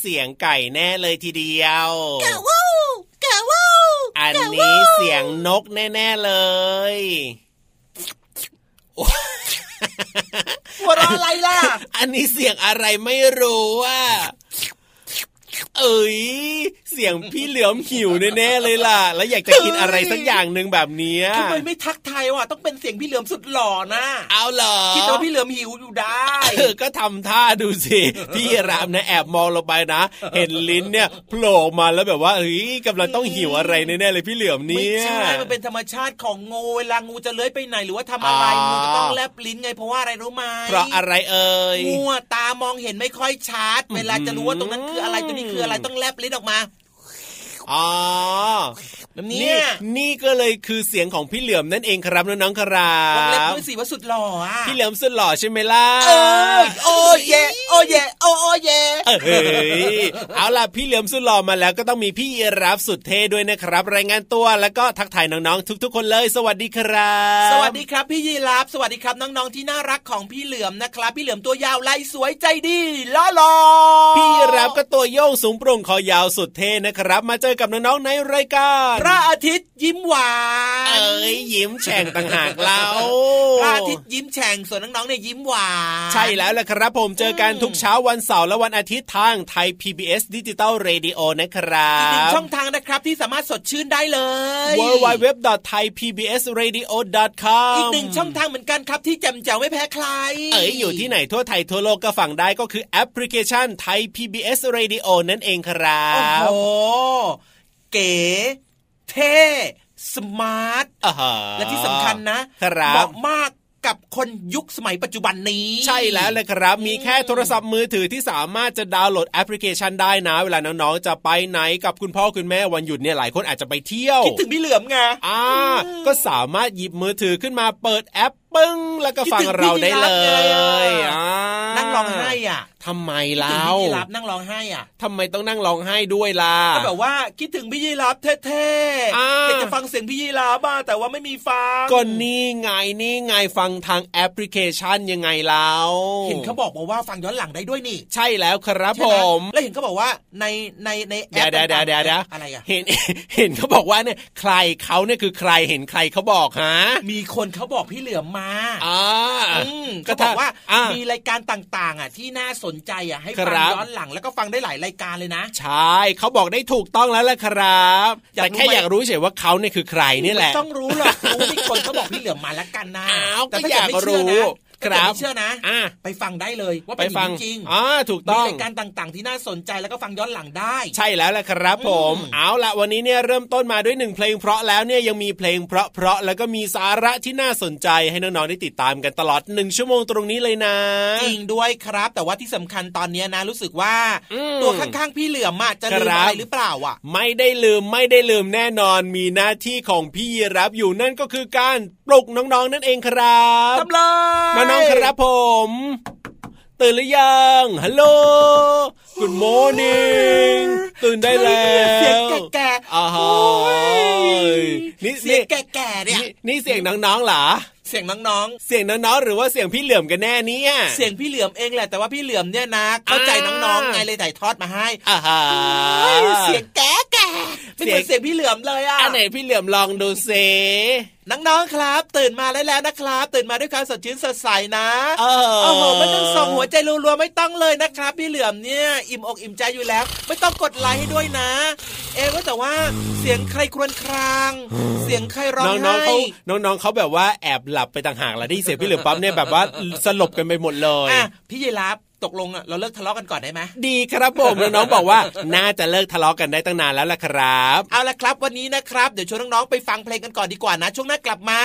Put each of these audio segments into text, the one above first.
เสียงไก่แน่เลยทีเดียวกะวูกะวูอันนี้เสียงนกแน่ๆเลยหัวเราะอะไรล่ะ อันนี้เสียงอะไรไม่รู้ว่า เอ้ยเสียงพี่เหลือมหิวแน่ๆเลยล่ะ แล้วอยากจะกินอะไรสักอย่างหนึ่งแบบเนี้ยทำไมไม่ทักทายว่ะต้องเป็นเสียงพี่เหลือมสุดหล่อนะเอาเหรอคิดว่าพี่เหลือมหิวอยู่ได้เออก็ทำท่าดูสิพี่รามนะแอบมองลงไปนะ เห็นลิ้นเนี่ยโผล่มาแล้วแบบว่าเฮ้ยกำลังต้องหิวอะไรแน่ๆเลยพี่เหลือมไม่เนี่ยใช่มันเป็นธรรมชาติของงูเวลางูจะเลื้อยไปไหนหรือว่าทำอะไรอ๋องูจะต้องแลบลิ้นไงเพราะว่าอะไรรู้ไหมเพราะอะไรเอ่ยงูอะตามองเห็นไม่ค่อยชัดเวลาจะรู้ว่าตรงนั้นคืออะไรอืมตัวนี้คืออะไรต้องแลบลิ้นออกมาอ๋อ นี้นี่นี่ก็เลยคือเสียงของพี่เหลือมนั่นเองครับน้องๆครัวงเล็บบบด้วยสิว่าสุดหล่ออะพี่เหลือมสุดหล่อใช่ไหมล่ะเอ้ยโอ้เยโอ้เยโอ้โอ้เยเฮ้ยเอาล่ะพี่เหลือมสุดหล่อมาแล้วก็ต้องมีพี่ยีรับสุดเท่ด้วยนะครับ รายงานตัวแล้วก็ทักทายน้องๆทุก ๆ คนเลย สวัสดีครับ สวัสดีครับพี่ยีรับสวัสดีครับน้องๆที่น่ารักของพี่เหลือมนะครับ พี่เหลือมตัวยาวลายสวยใจดีล้อหลอพี่ยีรับก็ตัวโยงสูงโปร่งคอยาวสุดเท่นะครับ มาเจอกับน้องๆในรายการพระอาทิตย์ยิ้มหวานเอ้ยยิ้มแฉ่งต่างหากเราพระอาทิตย์ยิ้มแฉ่งส่วนน้องๆเนี่ยยิ้มหวานใช่แล้วแหละครับผมเจอกันทุกเช้าวันเสาร์และวันอาทิตย์ทางไทย PBS ดิจิตอล Radio นะครัอีกหนึ่งบช่องทางนะครับที่สามารถสดชื่นได้เลย w w w t h a i p b s r a d i o c o m อีกหนึ่งช่องทางเหมือนกันครับที่แจ่มแจ๋วไม่แพ้ใคร เอ๋ยอยู่ที่ไหนทั่วไทยทั่วโลกก็ฟังได้ก็คือแอปพลิเคชันไทย PBS Radio นั่นเองครัโอ้บโห เก๋ เท่ smart อ่าฮะและที่สำคัญนะครับเหมาะมากกับคนยุคสมัยปัจจุบันนี้ ใช่แล้วเลยครับ มีแค่โทรศัพท์มือถือที่สามารถจะดาวน์โหลดแอปพลิเคชันได้นะ เวลาน้องๆจะไปไหนกับคุณพ่อคุณแม่วันหยุดเนี่ยหลายคนอาจจะไปเที่ยว คิดถึงพี่เหลือมไงอ่าก็สามารถหยิบมือถือขึ้นมาเปิดแอปปึ้งแล้วก็ฟังเราได้เลยอ่านั่งร้องไห้อะทำไมคิดเล่าถึงพี่ยีราฟนั่งร้องไห้อะทำไมต้องนั่งร้องไห้ด้วยล่ะก็แบบว่าคิดถึงพี่ยีรับเท่อ่าๆอยากจะฟังเสียงพี่ยีรับบ้างแต่ว่าไม่มีฟังก็นี่ไงนี่ไงฟังทางแอปพลิเคชันยังไงเล่าเห็นเขาบอกมาว่าฟังย้อนหลังได้ด้วยนี่ ใช่แล้วครับใช่ผไหมแล้วเห็นเขาบอกว่าในในในแอเดี๋ยวปเดี๋ยวเดี๋ยวเดี๋ยวเดี๋ยวอะไรอะเห็นเห็นเขาบอกว่าเนี่ยใครเขาเนี่ยคือใครเห็นใครเขาบอกฮะมีคนเขาบอกพี่เหลือมมาอ่าอืมก็เขาบอกว่าอ่ามีรายการต่างๆอะที่น่าสนใจอะให้คฟังรับย้อนหลังแล้วก็ฟังได้หลายรายการเลยนะ ใช่เขาบอกได้ถูกต้องแล้วแหละครับอยากแต่รู้แค่ไหมอยากรู้เฉยว่าเขาเนี่ยคือใครนี่แหละไม่ต้องรู้หรอกรู้มีคนเขาบอกพี่เหลือมมาแล้วกันนะอ้าวแต่ก็ถ้าอยากไม่เชื่อรู้นะถ้าเกิด ครับไม่เชื่อนะอะไปฟังได้เลยว่าไปเป็นฟังจริงๆอ่าถูกมีต้องรายการต่างๆ ที่น่าสนใจแล้วก็ฟังย้อนหลังได้ ใช่แล้วแหละครับผมอืมเอาละวันนี้เนี่ยเริ่มต้นมาด้วยหนึ่งเพลงเพราะแล้วเนี่ยยังมีเพลงเพราะเพราะๆแล้วก็มีสาระที่น่าสนใจให้น้องๆได้ติดตามกันตลอดหนึ่งชั่วโมงตรงนี้เลยนะจริงด้วยครับ แต่ว่าที่สำคัญตอนเนี้ยนะรู้สึกว่าอืมตัวข้างๆพี่เหลือมอะจะลืมครับอะไรหรือเปล่าอะ ไม่ได้ลืมไม่ได้ลืมแน่นอนมีหน้าที่ของพี่ยีรับอยู่นั่นก็คือการปลุกน้องๆนั่นเองครับทำเลยน้องๆครับผมตื่นหรือยังฮัลโหล Good morning ตื่นได้แล้วเสียงแก่ๆอ่าฮะโอ้ยนี่เสียงแก่ๆเนี่ยนี่นี่เสียงน้องๆเหรอเสียงน้องเสียงน้องๆ หรือว่าเสียงพี่เหลื่อมกันแน่เนี่ยๆเสียงพี่เหลือมเองแหละ แต่ว่าพี่เหลือมเนี่ยนะเข้าใจน้องๆ ไงเลยถ่ายทอดมาให้อ่าฮะเฮ้ยเสียงแก่แก่ไม่เหมือนเสียงเสียงพี่เหลือมเลยอะ อันไหนพี่เหลื่อมลองดูเซน้องๆครับ ตื่นมาได้แล้วนะครับ ตื่นมาด้วยความสดชื่นสดใสนะเออโอ้โหไม่ต้องส่งหัวใจรัวๆไม่ต้องเลยนะครับ พี่เหลือมเนี่ยอิ่มอกอิ่มใจอยู่แล้ว ไม่ต้องกดไลค์ให้ด้วยนะ เอ๊ะว่าแต่ว่าเสียงใครครวญคราง เสียงใครร้องน้องๆไห้เขาน้องๆเขาแบบว่าแอบหลับไปต่างหากแล้วได้ยินเสียงพี่เหลือมปั๊บเนี่ยแบบว่าสลบกันไปหมดเลยอะพี่ยีรับ ตกลงอะเราเลิกทะเลาะกันก่อนได้ไหมดีครับผมน้องๆบอกว่า น่าจะเลิกทะเลาะกันได้ตั้งนานแล้วล่ะครับ เอาละครับวันนี้นะครับ เดี๋ยวชวนน้องๆไปฟังเพลงกันก่อนดีกว่านะ ช่วงหน้ากลับมา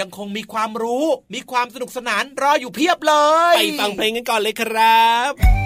ยังคงมีความรู้ มีความสนุกสนานรออยู่เพียบเลย ไปฟังเพลงกันก่อนเลยครับ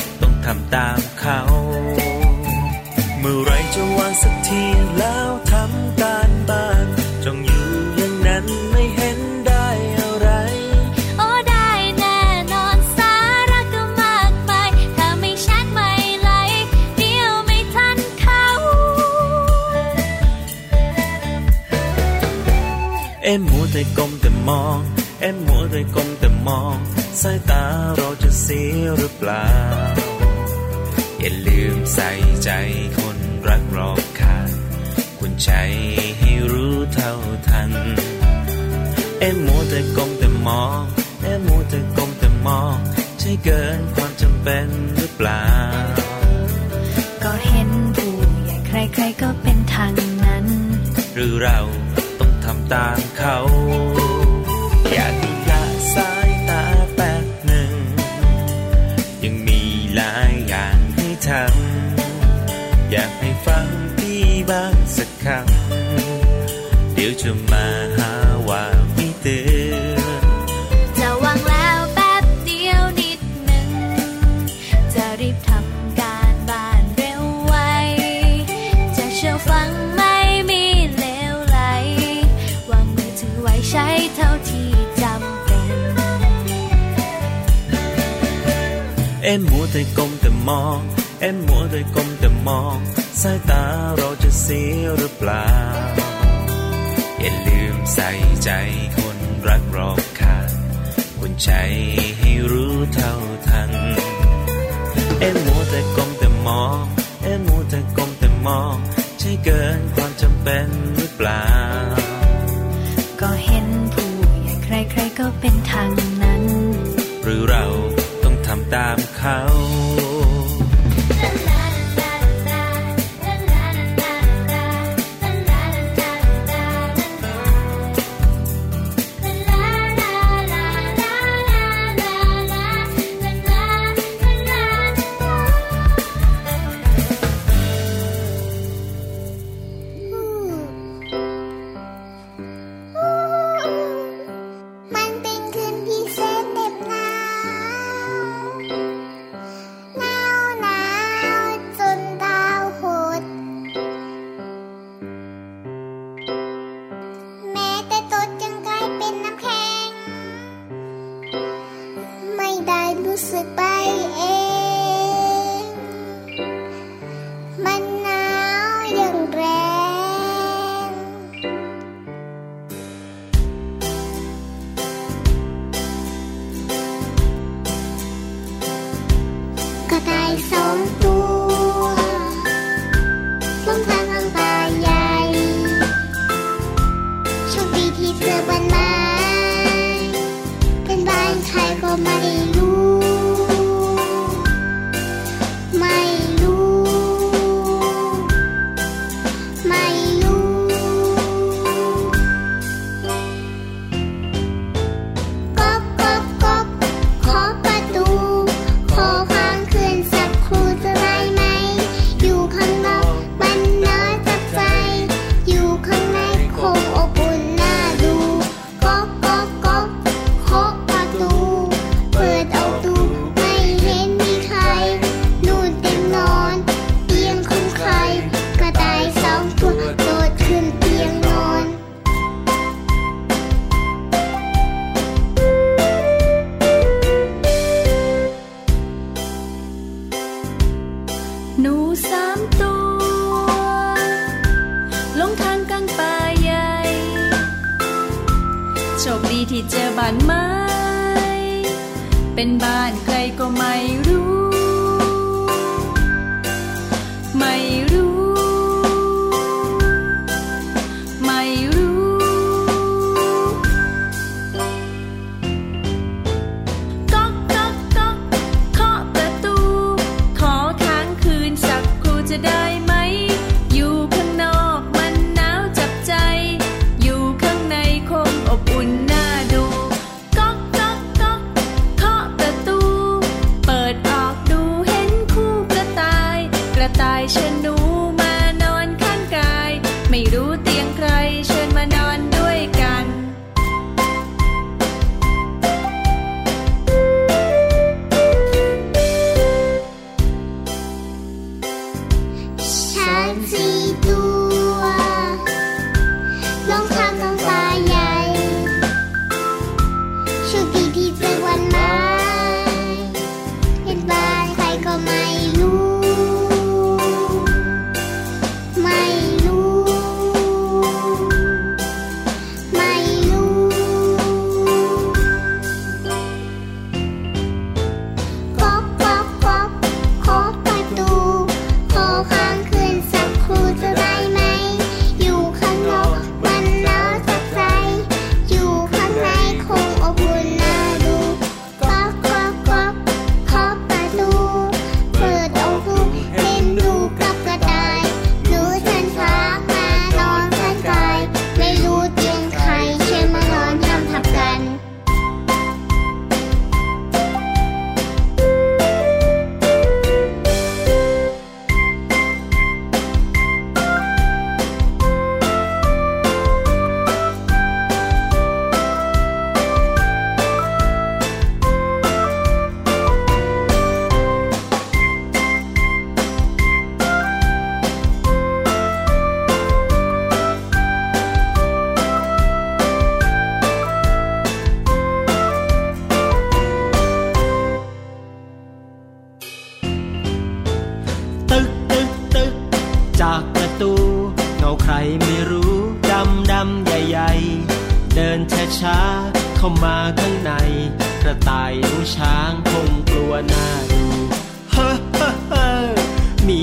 อง ทำตามเขา เมื่อไรจะวางสักทีแล้วทำการบ้านจงอยู่อย่างนั้นไม่เห็นได้อะไร โอ้ได้แน่นอนสาระก็มากมายถ้าไม่ชัดไม่ไหลเดียวไม่ทันเขา เอ็มมัวแต่ก้มแต่มอง เอ็มมัวแต่ก้มแต่มอง สายตาเราจะเสียหรือเปล่า อย่าลืมใส่ใจคนรักรอบค่างคุณใจให้รู้เท่าทัน เอ็มมัวแต่ก้มแต่มอง เอ็มมัวแต่ก้มแต่มอง ใช่เกินความจำเป็นหรือเปล่า ก็เห็นผู้ใหญ่ใครๆก็เป็นทางนั้น หรือเราต้องทำตามเขา อย่าดู ทำอยากให้ฟังพี่บ้างสักคำเดี๋ยวจะมาหาว่าไม่เตือนจะวางแล้วแป๊บเดียวนิดหนึ่ง จะรีบทำการบ้านเร็วไว จะเชื่อฟังไม่มีเลวไหลวางมือถือไว้ใช้เท่าที่จำเป็น เอ็มมัวแต่ก้มแต่มอง เอ็มมัวแต่ก้มแต่มองสายตาเราจะเสียหรือเปล่า อย่าลืมใส่ใจคนรักรอบค่างคุณใจให้รู้เท่าทัน เอ็มมัวแต่ก้มแต่มอง เอ็มมัวแต่ก้มแต่มอง ใช่เกินความจำเป็นหรือเปล่า ก็เห็นผู้ใหญ่ใครๆก็เป็นทางนั้น หรือเราต้องทำตามเขา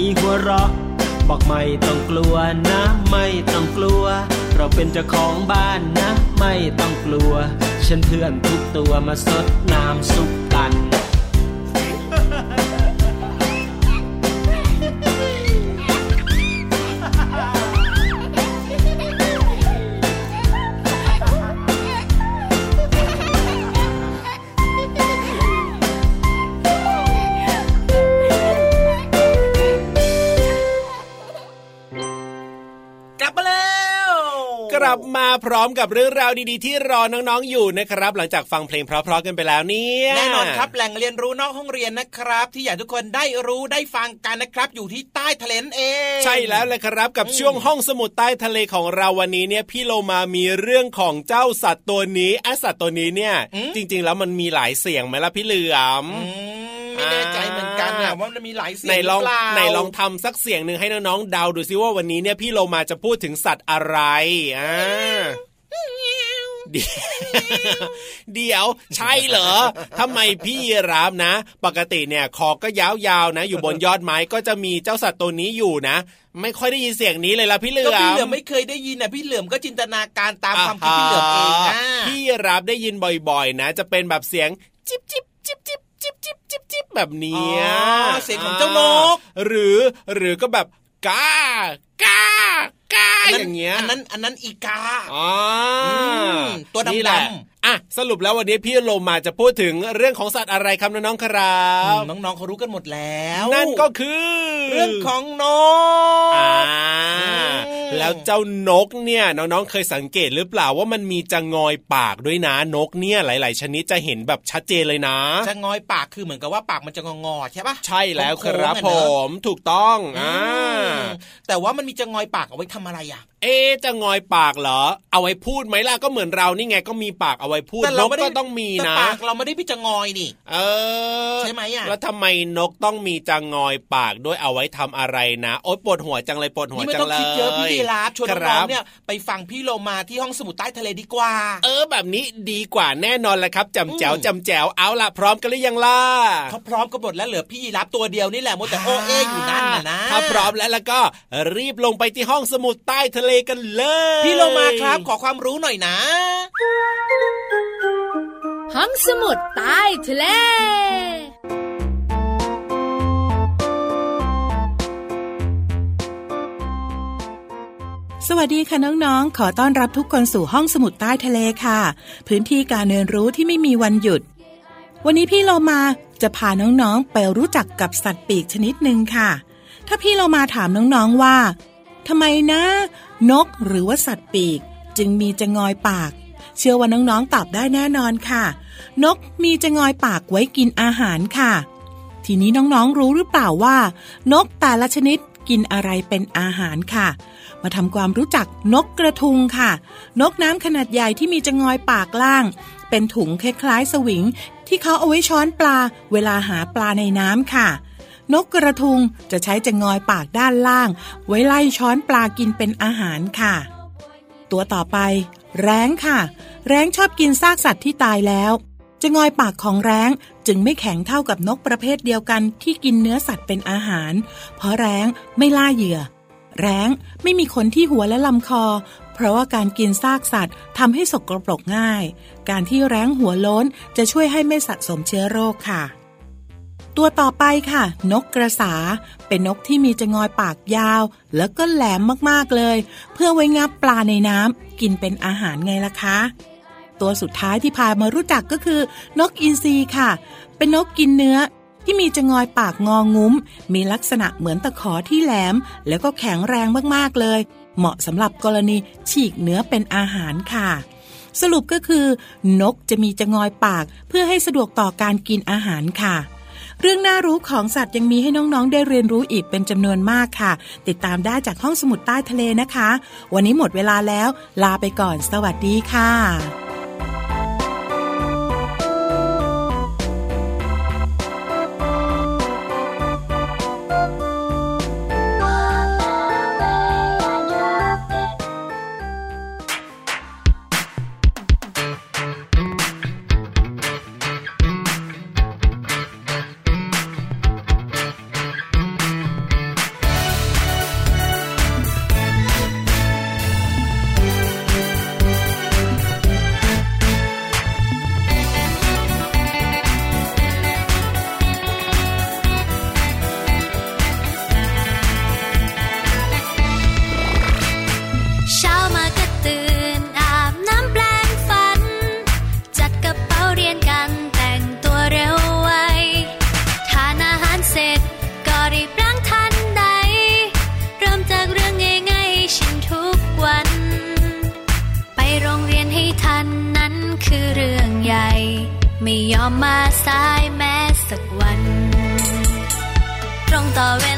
หนูช้างคงกลัวหน้าดูเฮ้อเฮ้อเฮ้อมีมีหัวเราะ บอกไม่ต้องกลัวนะ ไม่ต้องกลัว เราเป็นเจ้าของบ้านนะ ไม่ต้องกลัว ฉันเพื่อนทุกตัวมาสดน้ำซุปกัน ลับมาพร้อมกับเรื่องราวดีๆ ที่รอน้องๆอยู่นะครับ หลังจากฟังเพลงเพราะๆกันไปแล้วเนี่ยแน่นอนครับแหล่งเรียนรู้นอกห้องเรียนนะครับ ที่อยากทุกคนได้รู้ได้ฟังกันนะครับ อยู่ที่ใต้ทะเลนั่นเองใช่แล้วเลยครับกับช่วงห้องสมุดใต้ทะเลของเราวันนี้เนี่ยพี่โลมามีเรื่องของเจ้าสัตว์ตัวนี้ไอสัตว์ตัวนี้เนี่ย จริง ๆ แล้วมันมีหลายเสียงไหมล่ะพี่เหลือมอืม ไม่แน่ใจเหมือนกันนะว่ามันมีหลายเสียงไหนลองรืเปาไหนลองทำสักเสียงหนึ่งให้น้องๆเดาดูซิว่าวันนี้เนี่ยพี่โลมาจะพูดถึงสัตว์อะไรอ่าเดี๋ยวเดี๋ยวใช่เหรอทำไมพี่รับนะ ปกติเนี่ยคอก็ยาวๆนะ อยู่บนยอดไม้ก็จะมีเจ้าสัตว์ตัวนี้อยู่นะ ไม่ค่อยได้ยินเสียงนี้เลยล่ะพี่เหลืก็อพี่เหลือมมไม่เคยได้ยินนะพี่เหลือมก็จินตนาการตามความคิดพี่เหลือมเองนะพี่รับได้ยินบ่อยๆ นะ จะเป็นแบบเสียงจิบจิบจิบจิบ จิบจิบจิบจิบแบบเนี้ยอ๋อเสียงของเจ้านก หรือหรือก็แบบกากากาอย่างเงี้ยอันนั้นอันนั้นอีกาอ๋ออมตัวดำๆนี่แหละ อะสรุปแล้ววันนี้พี่โลมาจะพูดถึงเรื่องของสัตว์อะไรครับน้องๆครับน้องๆเขารู้กันหมดแล้ว นั่นก็คือ เรื่องของนอ่ากอืมแล้วเจ้านกเนี่ยน้องๆเคยสังเกตหรือเปล่าว่ามันมีจะงอยปากด้วยนะนกเนี่ยหลาย ๆ ชนิดจะเห็นแบบชัดเจนเลยนะจะงอยปากคือเหมือนกับว่าปากมันจะงอๆใช่ปะใช่แล้วครับโค้งๆอะผเนอะมถูกต้องอ่าอืมแต่ว่ามันมีจะงอยปากเอาไว้ทำอะไรอะเอะจะงอยปากเหรอ เอาไว้พูดไหมล่ะก็เหมือนเรานี่ไงก็มีปากเอาไว้พูดแต่นเรากไม่ได้ก็ต้องมีแต่นะปากเราไม่ได้พี่จะงอยนี่เออใช่ไหมอะแล้วทำไมนกต้องมีจะงอยปากด้วยเอาไว้ทำอะไรนะโอ๊ยปวดหัวจังเลยปวดหัวนี่ไม่จัต้องงเลยคิดเยอะพี่ยีราฟชวนคน้รัองบๆเนี่ยไปฟังพี่โลมาที่ห้องสมุดใต้ทะเลดีกว่า เออ แบบนี้ดีกว่าแน่นอนแหละครับจำแจ๋วอืมจำแจ๋วเอาล่ะพร้อมกันหรือยังล่ะเขาพร้อมกันหมดแล้วเหลือพี่ยีราฟตัวเดียวนี่แหละมัวแต่โอเออยู่นั่นน่ะนะถ้าพร้อมแล้วแล้วก็รีบลงไปที่ห้องสมุดใต้ทะเลกันเลย พี่โลมาครับขอความรู้หน่อยนะ ห้องสมุดใต้ทะเลสวัสดีค่ะน้องๆ ขอต้อนรับทุกคนสู่ห้องสมุดใต้ทะเลค่ะ พื้นที่การเรียนรู้ที่ไม่มีวันหยุด วันนี้พี่เรามาจะพาน้องๆ ไปรู้จักกับสัตว์ปีกชนิดหนึ่งค่ะ ถ้าพี่เรามาถามน้องๆว่าทำไมนะ นกหรือว่าสัตว์ปีก จึงมีจะงอยปาก เชื่อว่าน้องๆตอบได้แน่นอนค่ะ นกมีจะงอยปากไว้กินอาหารค่ะ ทีนี้น้องๆรู้หรือเปล่าว่า นกแต่ละชนิดกินอะไรเป็นอาหารค่ะ มาทำความรู้จักนกกระทุงค่ะ นกน้ำขนาดใหญ่ที่มีจะงอยปากล่าง เป็นถุงคล้ายๆสวิง ที่เขาเอาไว้ช้อนปลา เวลาหาปลาในน้ำค่ะ นกกระทุงจะใช้จะงอยปากด้านล่าง ไว้ไล่ช้อนปลากินเป็นอาหารค่ะ ตัวต่อไป แร้งค่ะ แร้งชอบกินซากสัตว์ที่ตายแล้ว จะงอยปากของแร้งจึงไม่แข็งเท่ากับนกประเภทเดียวกันที่กินเนื้อสัตว์เป็นอาหาร เพราะแร้งไม่ล่าเหยื่อ แร้งไม่มีขนที่หัวและลำคอ เพราะว่าการกินซากสัตว์ทำให้สกปรกง่าย การที่แร้งหัวโล้นจะช่วยให้ไม่สะสมเชื้อโรคค่ะ ตัวต่อไปค่ะ นกกระสา เป็นนกที่มีจงอยปากยาว แล้วก็แหลมมากๆเลย เพื่อไว้งับปลาในน้ำกินเป็นอาหารไงล่ะคะตัวสุดท้ายที่พามารู้จักก็คือ นกอินทรีค่ะ เป็นนกกินเนื้อที่มีจงอยปากงองุ้ม มีลักษณะเหมือนตะขอที่แหลม แล้วก็แข็งแรงมากๆเลย เหมาะสำหรับกรณีฉีกเนื้อเป็นอาหารค่ะ สรุปก็คือ นกจะมีจงอยปากเพื่อให้สะดวกต่อการกินอาหารค่ะ เรื่องน่ารู้ของสัตว์ยังมีให้น้องๆ ได้เรียนรู้อีกเป็นจำนวนมากค่ะ ติดตามได้จากห้องสมุดใต้ทะเลนะคะ วันนี้หมดเวลาแล้ว ลาไปก่อน สวัสดีค่ะ ม่ยอมมาสายแม้สักวัน ตรงต่อเวลา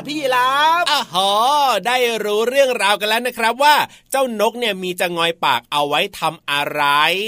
ล่ะพี่ยีราฟอ้าหอได้รู้เรื่องราวกันแล้วนะครับว่า เจ้านกเนี่ยมีจะงอยปากเอาไว้ทำอะไร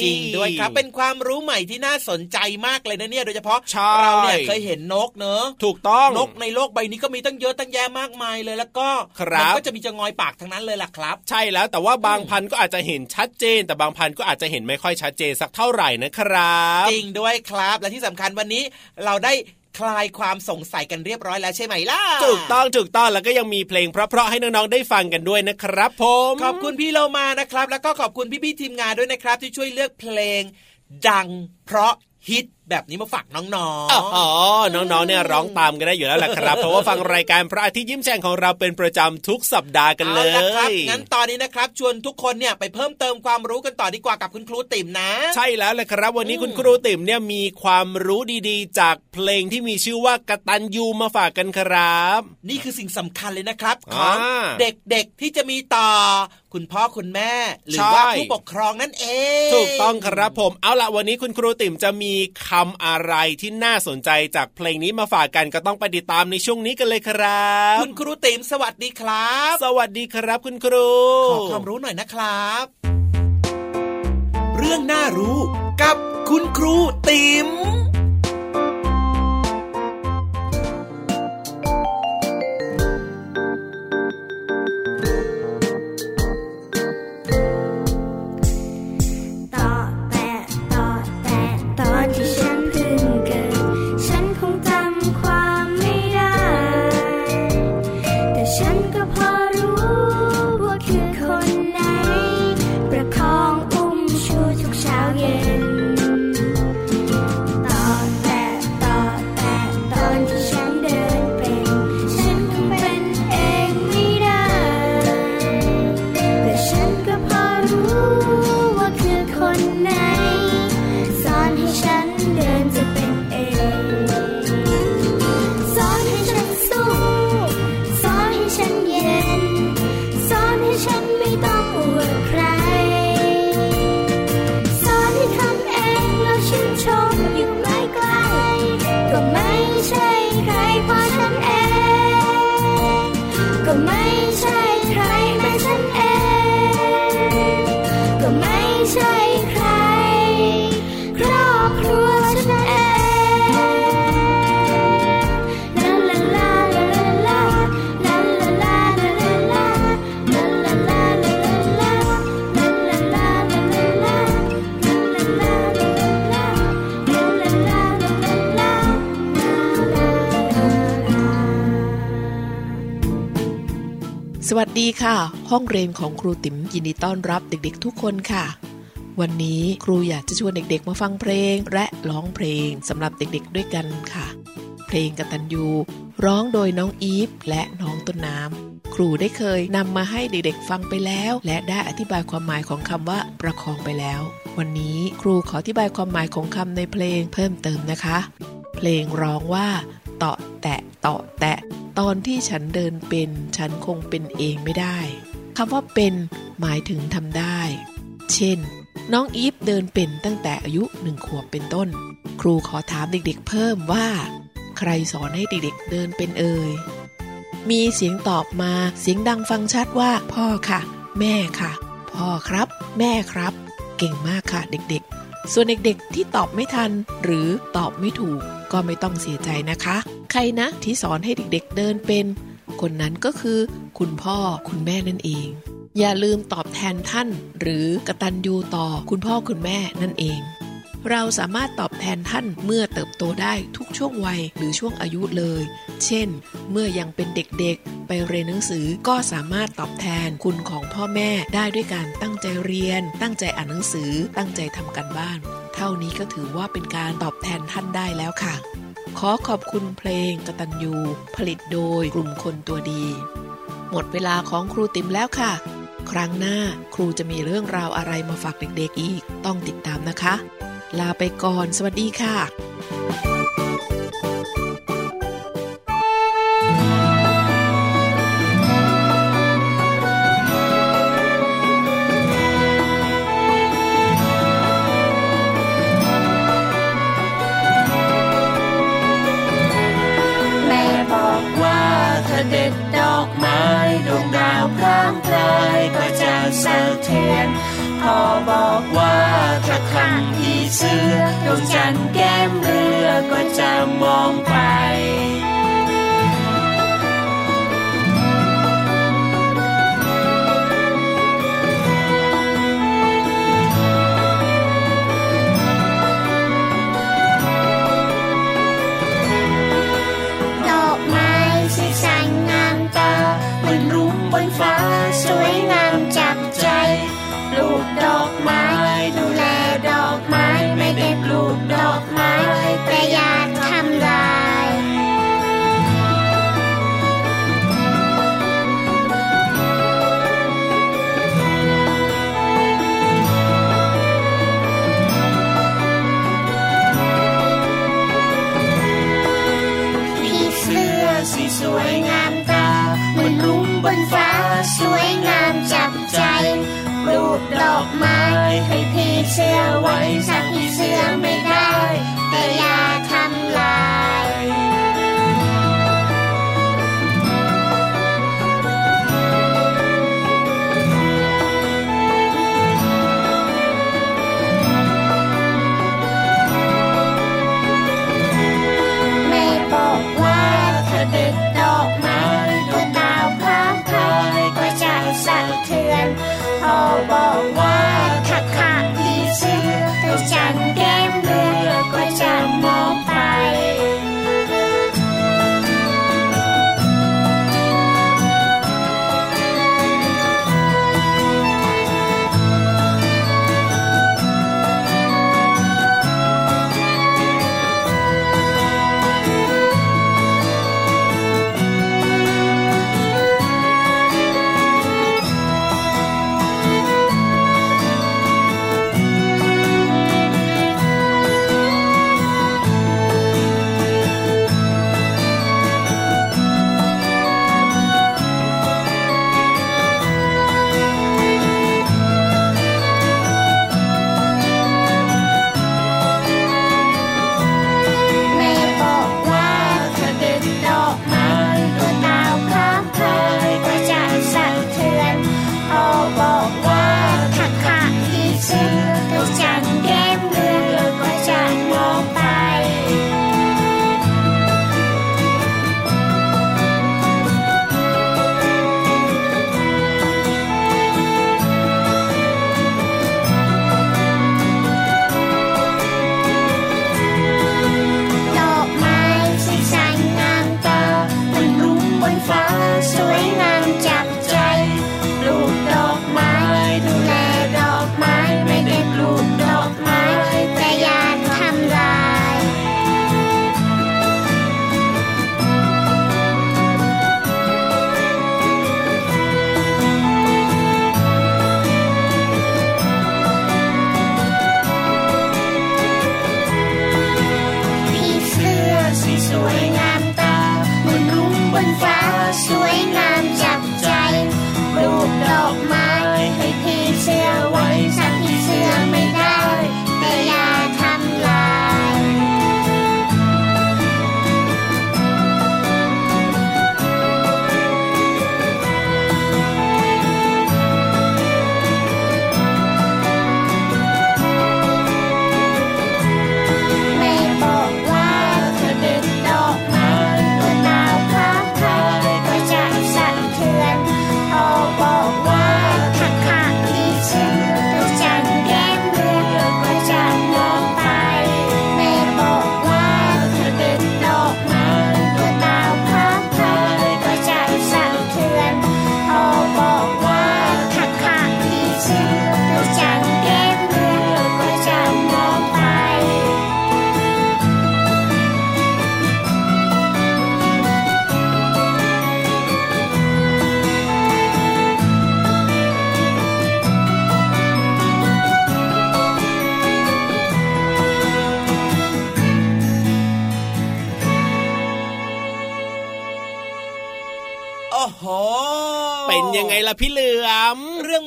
จริงด้วยครับเป็นความรู้ใหม่ที่น่าสนใจมากเลยนะเนี่ยโดยเฉพาะใช่เราเนี่ยเคยเห็นนกเนอะถูกต้องนกในโลกใบนี้ก็มีตั้งเยอะตั้งแยะมากมายเลยแล้วก็ครับมัก็จะมีจะงอยปากทั้งนั้นเลยล่ะครับ ใช่แล้วแต่ว่าบางพันธุ์ก็อาจจะเห็นชัดเจน แต่บางพันธุ์ก็อาจจะเห็นไม่ค่อยชัดเจนสักเท่าไหร่นะครับ จริงด้วยครับและที่สำคัญวันนี้เราได้ คลายความสงสัยกันเรียบร้อยแล้วใช่ไหมล่ะถูกต้องถูกต้องแล้วก็ยังมีเพลงเพราะๆให้น้องๆได้ฟังกันด้วยนะครับผมขอบคุณพี่เรามานะครับ แล้วก็ขอบคุณพี่ๆทีมงานด้วยนะครับ ที่ช่วยเลือกเพลง ดังเพราะฮิตแบบนี้มาฝากน้องอ๋อ น้องๆ เนี่ยร้องตามกันได้อยู่แล้วแหละครับ เพราะว่าฟังรายการพระอาทิตย์ยิ้มแฉ่งของเราเป็นประจำทุกสัปดาห์กันเลเอาละครับยงั้นตอนนี้นะครับ ชวนทุกคนเนี่ยไปเพิ่มเติมความรู้กันต่อดีกว่ากับคุณครูติ๋มนะ ใช่แล้วแหละครับ วันนี้อืมคุณครูติ๋มเนี่ยมีความรู้ดีๆ จากเพลงที่มีชื่อว่ากตันยูมาฝากกันครับ นี่คือสิ่งสำคัญเลยนะครับขอ่าองเด็กๆ ที่จะมีต่อคุณพ่อคุณแม่ หรือใช่ว่าผู้ปกครองนั่นเอง ถูกต้องครับผม เอาละวันนี้คุณครูติ๋มจะมีคำอะไรที่น่าสนใจจากเพลงนี้มาฝากกันก็ต้องไปติดตามในช่วงนี้กันเลยครับ คุณครูติ๋มสวัสดีครับ สวัสดีครับคุณครู ขอความรู้หน่อยนะครับ เรื่องน่ารู้กับคุณครูติ๋ม วัสดีค่ะ ห้องเรียนของครูติ๋มยินดีต้อนรับเด็กๆทุกคนค่ะ วันนี้ครูอยากจะชวนเด็กๆมาฟังเพลง และร้องเพลงสำหรับเด็กๆด้วยกันค่ะ เพลงกตัญญูร้องโดยน้องอีฟและน้องต้นน้ำครูได้เคยนำมาให้เด็กๆฟังไปแล้ว และได้อธิบายความหมายของคำว่าประคองไปแล้ว วันนี้ครูขออธิบายความหมายของคำในเพลงเพิ่มเติมนะคะ เพลงร้องว่าเตาะแตะเตาะแตะ ตอนที่ฉันเดินเป็น ฉันคงเป็นเองไม่ได้คำว่าเป็นหมายถึงทำได้ เช่น น้องอีฟเดินเป็นตั้งแต่อายุหนึ่งขวบเป็นต้น ครูขอถามเด็กๆเพิ่มว่า ใครสอนให้เด็กๆเดินเป็นเอ่ยมีเสียงตอบมาเสียงดังฟังชัดว่า พ่อค่ะ แม่ค่ะ พ่อครับ แม่ครับ เก่งมากค่ะเด็กๆ ส่วนเด็กๆที่ตอบไม่ทัน หรือตอบไม่ถูก ก็ไม่ต้องเสียใจนะคะ ใครนะที่สอนให้เด็กๆเดินเป็น คนนั้นก็คือ คุณพ่อคุณแม่นั่นเอง อย่าลืมตอบแทนท่าน หรือกระตันยูต่อคุณพ่อคุณแม่นั่นเอง เราสามารถตอบแทนท่านเมื่อเติบโตได้ทุกช่วงวัยหรือช่วงอายุเลย เช่น เมื่อยังเป็นเด็กๆ ไปเรียนหนังสือก็สามารถตอบแทนคุณของพ่อแม่ได้ด้วยการตั้งใจเรียน ตั้งใจอ่านหนังสือ ตั้งใจทำการบ้าน เท่านี้ก็ถือว่าเป็นการตอบแทนท่านได้แล้วค่ะ ขอขอบคุณเพลงกตัญญูผลิตโดยกลุ่มคนตัวดี หมดเวลาของครูติ๋มแล้วค่ะครั้งหน้าครูจะมีเรื่องราวอะไรมาฝากเด็กๆอีก ต้องติดตามนะคะ ลาไปก่อน สวัสดีค่ะ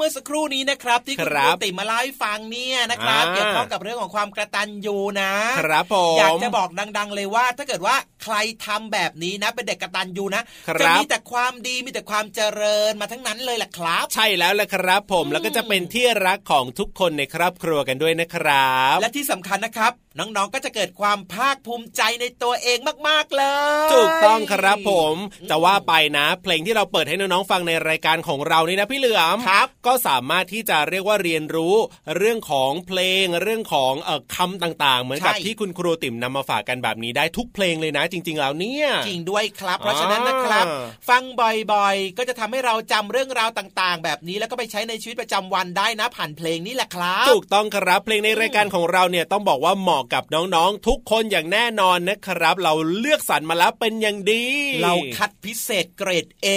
มื่อสักครู่นี้นะครับ ที่คุณครัคบรูติมาเล่าให้ฟังเนี่ยนะครับอ่าเกี่ยวข้องกับเรื่องของความกระตันยูนะ ครับผมอยากจะบอกดัง ๆ เลยว่า ถ้าเกิดว่าใครทำแบบนี้นะ เป็นเด็กกระตันยูนะครับจะมีแต่ความดีมีแต่ความเจริญมาทั้งนั้นเลยแหละครับ ใช่แล้วแหละครับ ผมแล้วก็จะเป็นที่รักของทุกคนในครอบครัวกันด้วยนะครับ และที่สำคัญนะครับ น้องๆก็จะเกิดความภาคภูมิใจในตัวเองมากๆเลยถูกต้องครับผมจะว่าไปนะ เพลงที่เราเปิดให้น้องๆฟังในรายการของเรานี่นะพี่เหลือมครับก็สามารถที่จะเรียกว่าเรียนรู้เรื่องของเพลงเรื่องของเอ่อคำต่างๆ เหมือนกับใช่ที่คุณครูติ๋มนำมาฝากกันแบบนี้ได้ทุกเพลงเลยนะ จริง ๆ แล้วเนี่ยจริงด้วยครับ เพราะฉะนั้นนะครับอ่าฟังบ่อยๆ ก็จะทำให้เราจำเรื่องราวต่างๆ แบบนี้แล้วก็ไปใช้ในชีวิตประจำวันได้นะผ่านเพลงนี้แหละครับ ถูกต้องครับเพลงในรายการของเราเนี่ยต้องบอกว่าเหมาะกับน้องๆ ทุกคนอย่างแน่นอนนะครับ เราเลือกสรรมาแล้วเป็นอย่างดี เราคัดพิเศษเกรด A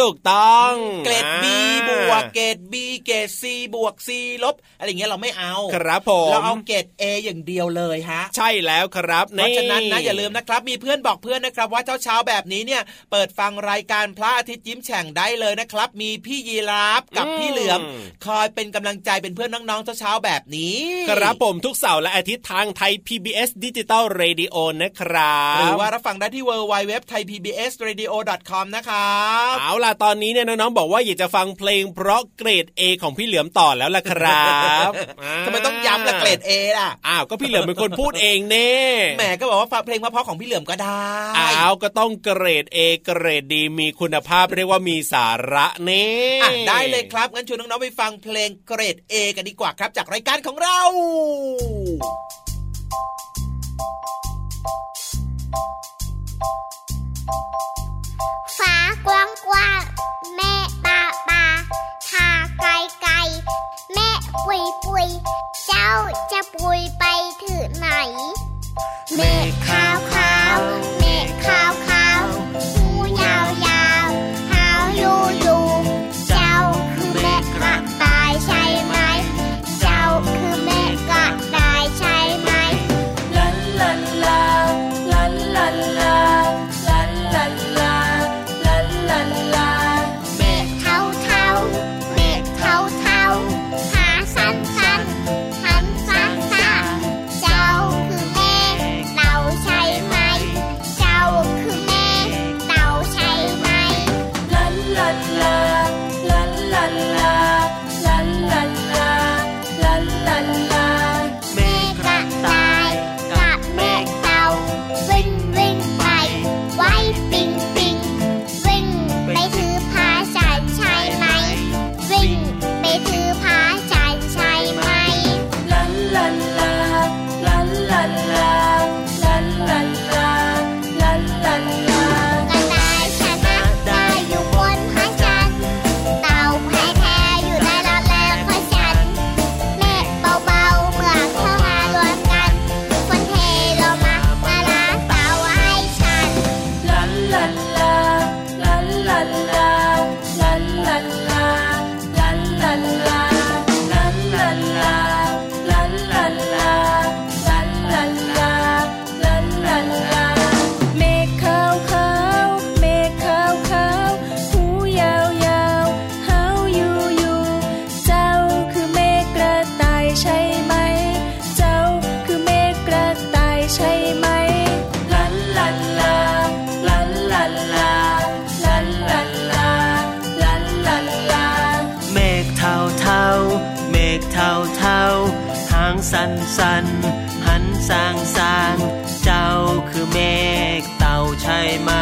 ถูกต้อง เกรด B อ่าบวกเกรด B เกรด C บวก C ลบอะไรอย่างเงี้ยเราไม่เอาครับผมเราเอาเกรด A อย่างเดียวเลยฮะ ใช่แล้วครับเพราะฉะนั้นนะอย่าลืมนะครับ มีเพื่อนบอกเพื่อนนะครับ ว่าเช้าเช้าๆแบบนี้เนี่ย เปิดฟังรายการพระอาทิตย์ยิ้มแฉ่งได้เลยนะครับ มีพี่ยีราฟกับพี่เหลือมคอยเป็นกำลังใจเป็นเพื่อนน้องๆเช้าเช้าๆแบบนี้ ครับผมทุกเสาร์และอาทิตย์ทางไทย PBS ดิจิตอลเรดิโอนะครับหรือว่ารับฟังได้ที่ w w w t h a i p b s r a d i o c o m นะครับเอาล่ะตอนนี้เนี่ยน้องๆบอกว่าอยากจะฟังเพลงเพราะเกรด A ของพี่เหลือมต่อแล้วล่ะครับทำไมต้องย้ำละเกรด A ล่ะอ้าวก็พี่เหลือมเป็นคนพูดเองเน่แหมก็บอกว่าฟังเพลงเพราะๆของพี่เหลือมก็ได้อ้าวก็ต้องเกรด A เกรดดีมีคุณภาพเรียกว่ามีสาระเน่อะได้เลยครับงั้นชวนน้องๆไปฟังเพลงเกรด A กันดีกว่าครับ จากรายการของเรา ฟ้ากว้างกว้างแม่ปาปาทาไกลไกลแม่ปุยปุยเจ้าจะปุยไปถึงไหน เมฆขาวขาวเมฆขาวขาว ยวหางสันสันหันสางสางเจ้าคือเมฆเต่าใช่ไหม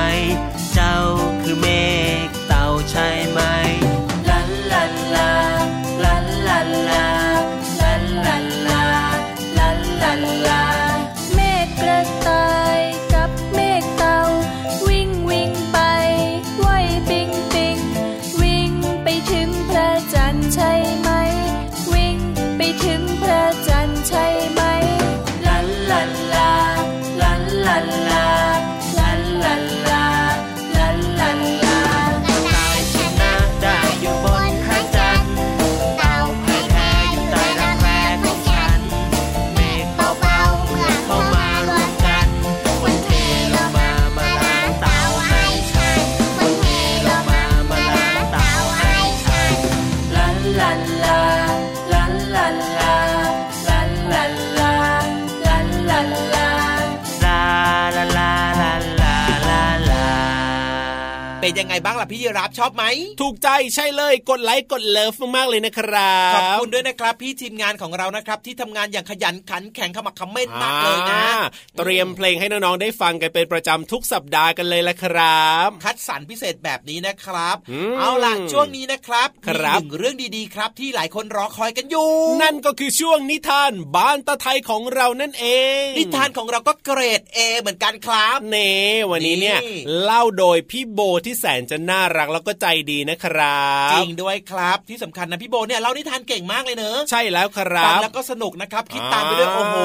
เป็นยังไงบ้างล่ะพี่ยีรับชอบไหม ถูกใจใช่เลยกดไลค์กดเลิฟมากๆเลยนะครับ ขอบคุณด้วยนะครับ พี่ทีมงานของเรานะครับ ที่ทำงานอย่างขยันขันแข็งขมักเขม้นมากเลยนะอ่าเตรียมเพลงให้น้องๆได้ฟังกันเป็นประจำทุกสัปดาห์กันเลยละครับ คัดสรรพิเศษแบบนี้นะครับอืมเอาล่ะช่วงนี้นะครับคมีรับหนึ่งเรื่องดีๆครับ ที่หลายคนรอคอยกันอยู่ นั่นก็คือช่วงนิทานบ้านตะไทยของเรานั่นเอง นิทานของเราก็เกรด A เหมือนกันครับเน่วันนี้เนี่ยนี่เล่าโดยพี่โบที่แสนจะน่ารักแล้วก็ใจดีนะครับจริงด้วยครับที่สำคัญนะพี่โบเนี่ยเล่านิทานเก่งมากเลยเนอะใช่แล้วครัฟังบแล้วก็สนุกนะครับคิดตามไปด้วยอ่าโอ้โห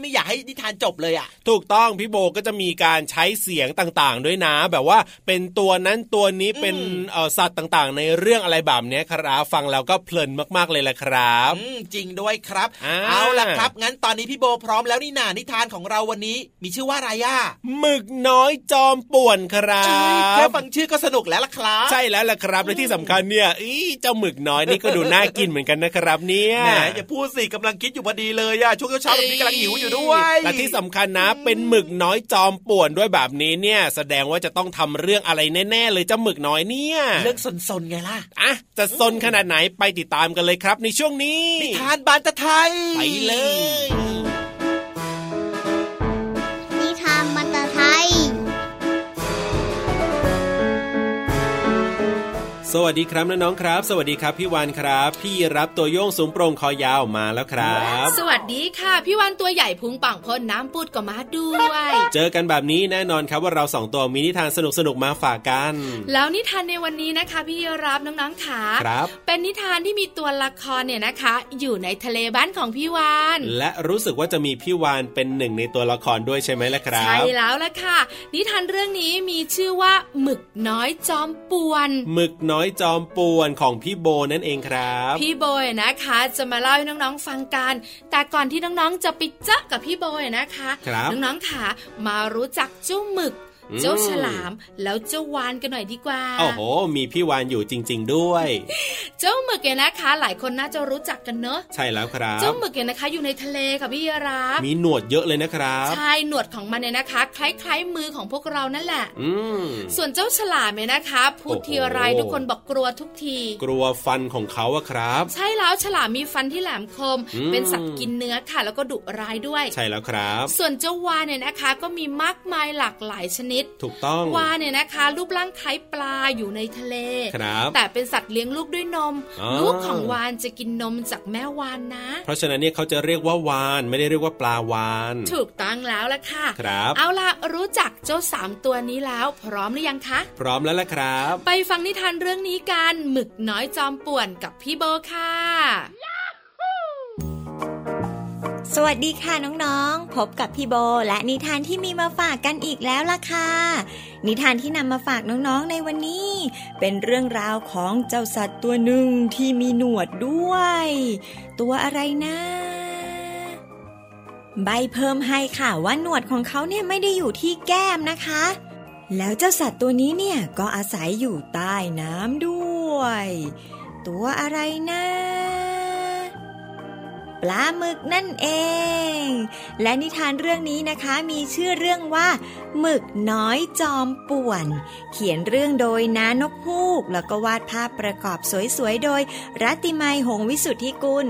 ไม่อยากให้นิทานจบเลยอะถูกต้องพี่โบก็จะมีการใช้เสียงต่างๆ ด้วยนะ แบบว่าเป็นตัวนั้นตัวนี้เป็นเอ่อสัตว์ต่างๆ ในเรื่องอะไรแบบเนี้ยครับฟังแล้วก็เพลินมากๆเลยแหละครับอืมจริงด้วยครับอ่าเอาล่ะครับ งั้นตอนนี้พี่โบพร้อมแล้วนี่นานิทานของเราวันนี้ มีชื่อว่าอะไรอะหมึกน้อยจอมป่วนครัเอ้ยแค่บฟังชื่อก็สนุกแล้วล่ะครับ ใช่แล้วล่ะครับและที่สำคัญเนี่ยอีเจ้าหมึกน้อยนี่ก็ดูน่ากินเหมือนกันนะครับ เนี่ยแหมอย่าพูดสิกำลังคิดอยู่พอดีเลยอะช่วงเช้าๆแบบนี้กำลังหิวอยู่ด้วยและที่สำคัญนะ เป็นหมึกน้อยจอมป่วนด้วยแบบนี้เนี่ย แสดงว่าจะต้องทำเรื่องอะไรแน่ๆเลยเจ้าหมึกน้อยเนี่ยเรื่องสนๆไงล่ะอะจะซนขนาดไหนไปติดตามกันเลยครับ ในช่วงนี้นิทานบานตะไทยไปเลย สวัสดีครับน้องๆครับ สวัสดีครับพี่วานครับ พี่รับตัวโยงสูงโปร่งคอยาวมาแล้วครับ สวัสดีค่ะ พี่วันตัวใหญ่พุงป่องพ่นน้ำปูดก็มาด้วย เจอกันแบบนี้แน่นอนครับว่าเราสองตัวมีนิทานสนุกๆมาฝากกัน แล้วนิทานในวันนี้นะคะ พี่รับน้องๆขาครับ เป็นนิทานที่มีตัวละครเนี่ยนะคะ อยู่ในทะเลบ้านของพี่วานและรู้สึกว่าจะมีพี่วานเป็นหนึ่งในตัวละครด้วยใช่ไหมล่ะครับใช่แล้วล่ะค่ะ นิทานเรื่องนี้มีชื่อว่าหมึกน้อยจอมป่วน หมึกน้อยจอมป่วนของพี่โบนั่นเองครับ พี่โบยนะคะ จะมาเล่าให้น้องๆฟังกัน แต่ก่อนที่น้องๆจะไปเจาะกับพี่โบยนะคะครับน้องๆค่ะมารู้จักเจ้าหมึกอืม เจ้าฉลาม แล้วเจ้าวานกันหน่อยดีกว่าโอ้โห มีพี่วานอยู่จริง ๆด้วย เจ้าหมึกเนี่ยนะคะ หลายคนน่าจะรู้จักกันเนอะใช่แล้วครับ เจ้าหมึกเนี่ยนะคะ อยู่ในทะเลค่ะพี่รับ มีหนวดเยอะเลยนะครับใช่หนวดของมันเนี่ยนะคะ คล้ายๆมือของพวกเรานั่นแหละอืมส่วนเจ้าฉลามเนี่ยนะคะพูดโอ้โหทีไรทุกคนบอกกลัวทุกที กลัวฟันของเขาอะครับ ใช่แล้วฉลามมีฟันที่แหลมคมอืมเป็นสัตว์กินเนื้อค่ะ แล้วก็ดุร้ายด้วย ใช่แล้วครับ ส่วนเจ้าวานเนี่ยนะคะ ก็มีมากมายหลากหลายชนิดถูกต้องวานเนี่ยนะคะ รูปร่างคล้ายปลาอยู่ในทะเลครับแต่เป็นสัตว์เลี้ยงลูกด้วยนมอ๋อลูกของวานจะกินนมจากแม่วานนะ เพราะฉะนั้นเนี่ยเขาจะเรียกว่าวานไม่ได้เรียกว่าปลาวาน ถูกต้องแล้วล่ะค่ะครับ เอาล่ะรู้จักเจ้าสามตัวนี้แล้ว พร้อมหรือยังคะ พร้อมแล้วล่ะครับ ไปฟังนิทานเรื่องนี้กันหมึกน้อยจอมป่วนกับพี่โบค่ะ สวัสดีค่ะน้องๆ พบกับพี่โบ และนิทานที่มีมาฝากกันอีกแล้วล่ะค่ะ นิทานที่นำมาฝากน้องๆในวันนี้ เป็นเรื่องราวของเจ้าสัตว์ตัวหนึ่งที่มีหนวดด้วย ตัวอะไรนะใบเพิ่มให้ค่ะว่าหนวดของเขาเนี่ยไม่ได้อยู่ที่แก้มนะคะ แล้วเจ้าสัตว์ตัวนี้เนี่ยก็อาศัยอยู่ใต้น้ำด้วย ตัวอะไรนะ ปลาหมึกนั่นเอง และนิทานเรื่องนี้นะคะมีชื่อเรื่องว่า หมึกน้อยจอมป่วน เขียนเรื่องโดยน้านกฮูก แล้วก็วาดภาพประกอบสวยๆ โดย รัติมัยหงวิสุทธิกุล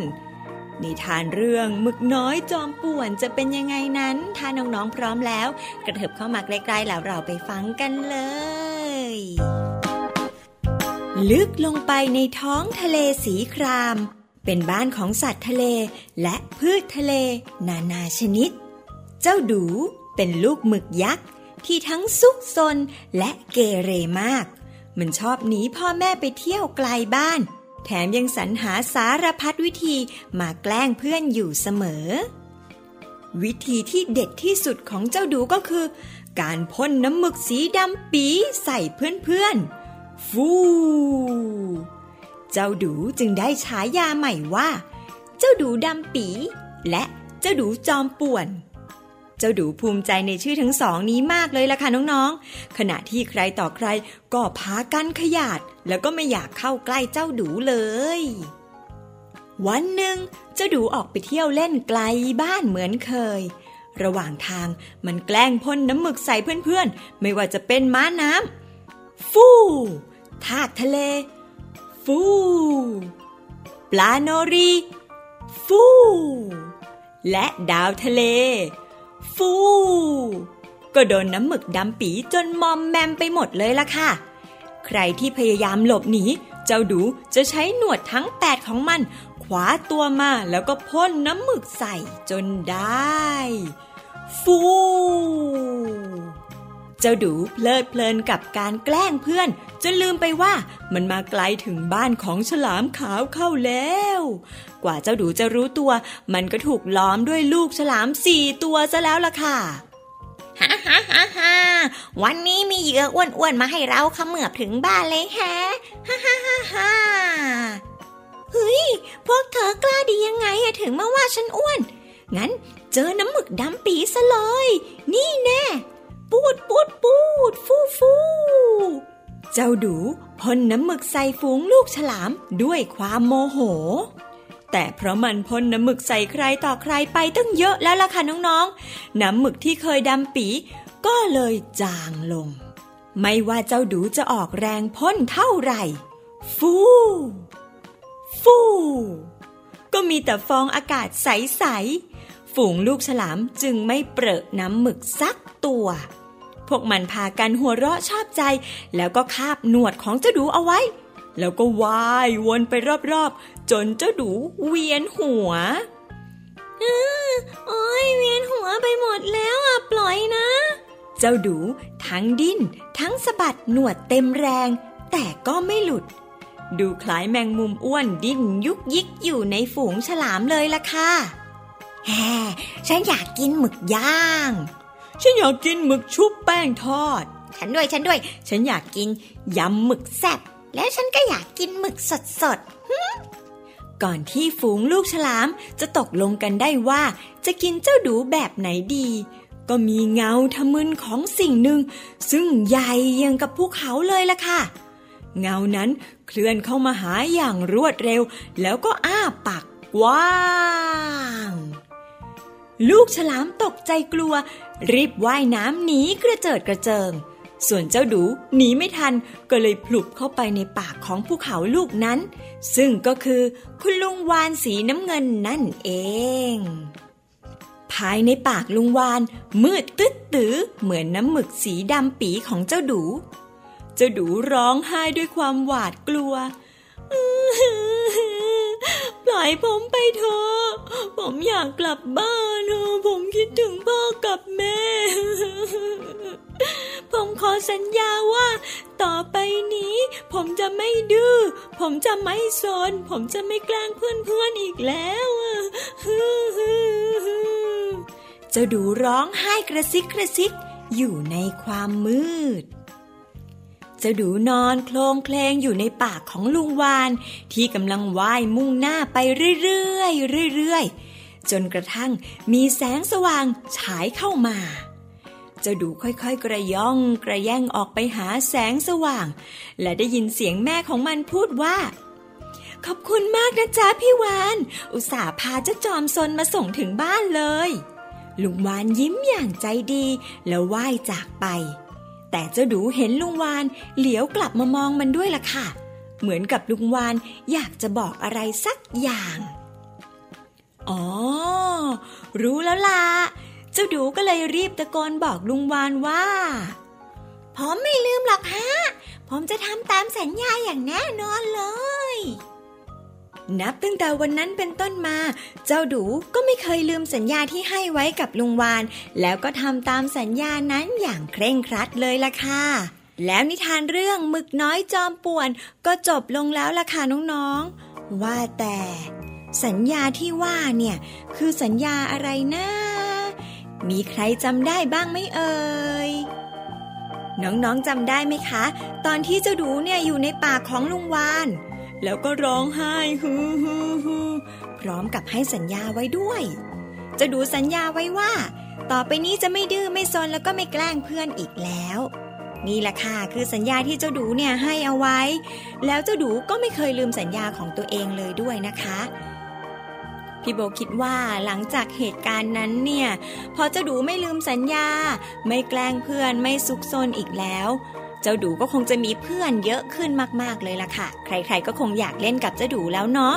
นิทานเรื่องหมึกน้อยจอมป่วนจะเป็นยังไงนั้น ถ้าน้องๆพร้อมแล้ว กระเถิบเข้ามาใกล้ๆแล้วเราไปฟังกันเลย ลึกลงไปในท้องทะเลสีคราม เป็นบ้านของสัตว์ทะเลและพืชทะเล นานาชนิด เจ้าดูเป็นลูกหมึกยักษ์ที่ทั้งซุกซนและเกเรมาก มันชอบหนีพ่อแม่ไปเที่ยวไกลบ้าน แถมยังสรรหาสารพัดวิธีมาแกล้งเพื่อนอยู่เสมอ วิธีที่เด็ดที่สุดของเจ้าดูก็คือ การพ่นน้ำหมึกสีดำปีใส่เพื่อนๆ ฟู เจ้าดูจึงได้ฉายาใหม่ว่า เจ้าดูดำปี และเจ้าดูจอมป่วน เจ้าดูภูมิใจในชื่อทั้งสองนี้มากเลยล่ะค่ะน้องๆ ขณะที่ใครต่อใครก็พากันขยาด แล้วก็ไม่อยากเข้าใกล้เจ้าดูเลย วันหนึ่งเจ้าดูออกไปเที่ยวเล่นไกลบ้านเหมือนเคยระหว่างทางมันแกล้งพ่นน้ำหมึกใส่เพื่อนๆ ไม่ว่าจะเป็นม้าน้ำ ฟูทากทะเล ฟู ปลาโนรี ฟู และดาวทะเล ฟู ก็โดนน้ำหมึกดำปีจนมอมแมมไปหมดเลยล่ะค่ะ ใครที่พยายามหลบหนี เจ้าดูจะใช้หนวดทั้งแปดของมัน ขวาตัวมาแล้วก็พ่นน้ำหมึกใส่จนได้ ฟู เจ้าดูเพลิดเพลินกับการแกล้งเพื่อน จนลืมไปว่ามันมาไกลถึงบ้านของฉลามขาวเข้าแล้ว กว่าเจ้าดูจะรู้ตัว มันก็ถูกล้อมด้วยลูกฉลามสี่ตัวซะแล้วล่ะค่ะฮ่าฮ่าฮ่าฮ่าวันนี้มีเหยื่ออ้วนๆมาให้เราเขมือบถึงบ้านเลยแฮะฮ่าฮ่าฮ่าฮ่าเฮ้ย พวกเธอกล้าดียังไงอะถึงมาว่าฉันอ้วน งั้นเจอน้ำหมึกดำปีซะเลย นี่แน่ ปูดปูดปูด ฟูฟูเจ้าดูพ่นน้ำหมึกใส่ฝูงลูกฉลามด้วยความโมโห แต่เพราะมันพ่นน้ำหมึกใส่ใครต่อใครไปตั้งเยอะแล้วล่ะค่ะน้องๆ น้ำหมึกที่เคยดำปีก็เลยจางลง ไม่ว่าเจ้าดูจะออกแรงพ่นเท่าไหร่ ฟู ฟู ก็มีแต่ฟองอากาศใสๆ ฝูงลูกฉลามจึงไม่เปรอะน้ำหมึกสักตัว วกมันพากันหัวเราะชอบใจ แล้วก็คาบหนวดของเจ้าดูเอาไว้ แล้วก็ว่ายวนไปรอบๆ จนเจ้าดูเวียนหัวโอ้ยเวียนหัวไปหมดแล้วอะปล่อยนะ เจ้าดูทั้งดิ้น ทั้งสะบัดหนวดเต็มแรง แต่ก็ไม่หลุด ดูคล้ายแมงมุมอ้วนดิ้นยุกยิกอยู่ในฝูงฉลามเลยล่ะค่ะแฮฉันอยากกินหมึกย่าง ฉันอยากกินหมึกชุบแป้งทอด ฉันด้วยฉันด้วย ฉันอยากกินยำหมึกแซ่บแล้วฉันก็อยากกินหมึกสดสดก่อนที่ฝูงลูกฉลามจะตกลงกันได้ว่า จะกินเจ้าดูแบบไหนดี ก็มีเงาทะมึนของสิ่งหนึ่ง ซึ่งใหญ่ยังกับภูเขาเลยล่ะค่ะ เงานั้นเคลื่อนเข้ามาหาอย่างรวดเร็ว แล้วก็อ้าปากกว้าง ลูกฉลามตกใจกลัว รีบว่ายน้ำหนีกระเจิดกระเจิง ส่วนเจ้าดูหนีไม่ทันก็เลยพลุบเข้าไปในปากของภูเขาลูกนั้น ซึ่งก็คือคุณลุงวานสีน้ำเงินนั่นเอง ภายในปากลุงวาน มืดตึ๊ดตื้อเหมือนน้ำหมึกสีดำปีของเจ้าดู เจ้าดูร้องไห้ด้วยความหวาดกลัว ปล่อยผมไปเถอะผมอยากกลับบ้านเออผมคิดถึงพ่อกับแม่ ผมขอสัญญาว่า ต่อไปนี้ ผมจะไม่ดื้อ ผมจะไม่สนผมจะไม่แกล้งเพื่อนๆอีกแล้วเจ้าดูร้องไห้กระซิกกระซิกอยู่ในความมืด จ้าดูนอนโคลงเคลงอยู่ในปากของลุงวาน ที่กำลังว่ายมุ่งหน้าไปเรื่อยๆเรื่อยๆ จนกระทั่งมีแสงสว่างฉายเข้ามาเจ้าดูค่อยๆ กระย่องกระแย่งออกไปหาแสงสว่าง และได้ยินเสียงแม่ของมันพูดว่า ขอบคุณมากนะจ๊ะพี่วาน อุตส่าห์พาเจ้าจอมซนมาส่งถึงบ้านเลย ลุงวานยิ้มอย่างใจดีแล้วว่ายจากไป แต่เจ้าดูเห็นลุงวานเหลียวกลับมามองมันด้วยล่ะค่ะ เหมือนกับลุงวานอยากจะบอกอะไรสักอย่าง อ๋อ รู้แล้วล่ะ เจ้าดูก็เลยรีบตะโกนบอกลุงวานว่า ผมไม่ลืมหรอกฮะ ผมจะทำตามสัญญาอย่างแน่นอนเลย นับตั้งแต่วันนั้นเป็นต้นมา เจ้าดูก็ไม่เคยลืมสัญญาที่ให้ไว้กับลุงวาน แล้วก็ทำตามสัญญานั้นอย่างเคร่งครัดเลยล่ะค่ะ แล้วนิทานเรื่องหมึกน้อยจอมป่วน ก็จบลงแล้วล่ะค่ะน้องๆ ว่าแต่ สัญญาที่ว่าเนี่ย คือสัญญาอะไรนะ มีใครจำได้บ้างไหมเอ่ยน้องๆจำได้ไหมคะ ตอนที่เจ้าดูเนี่ยอยู่ในป่าของลุงวาน แล้วก็ร้องไห้ฮือฮือฮือพร้อมกับให้สัญญาไว้ด้วยเจ้าดูสัญญาไว้ว่า ต่อไปนี้จะไม่ดื้อไม่ซนแล้วก็ไม่แกล้งเพื่อนอีกแล้ว นี่แหละค่ะคือสัญญาที่เจ้าดูเนี่ยให้เอาไว้ แล้วเจ้าดูก็ไม่เคยลืมสัญญาของตัวเองเลยด้วยนะคะพี่โบคิดว่าหลังจากเหตุการณ์นั้นเนี่ย พอเจ้าดูไม่ลืมสัญญา ไม่แกล้งเพื่อนไม่ซุกซนอีกแล้ว เจ้าดูก็คงจะมีเพื่อนเยอะขึ้นมากๆเลยล่ะค่ะ ใครๆก็คงอยากเล่นกับเจ้าดูแล้วเนาะ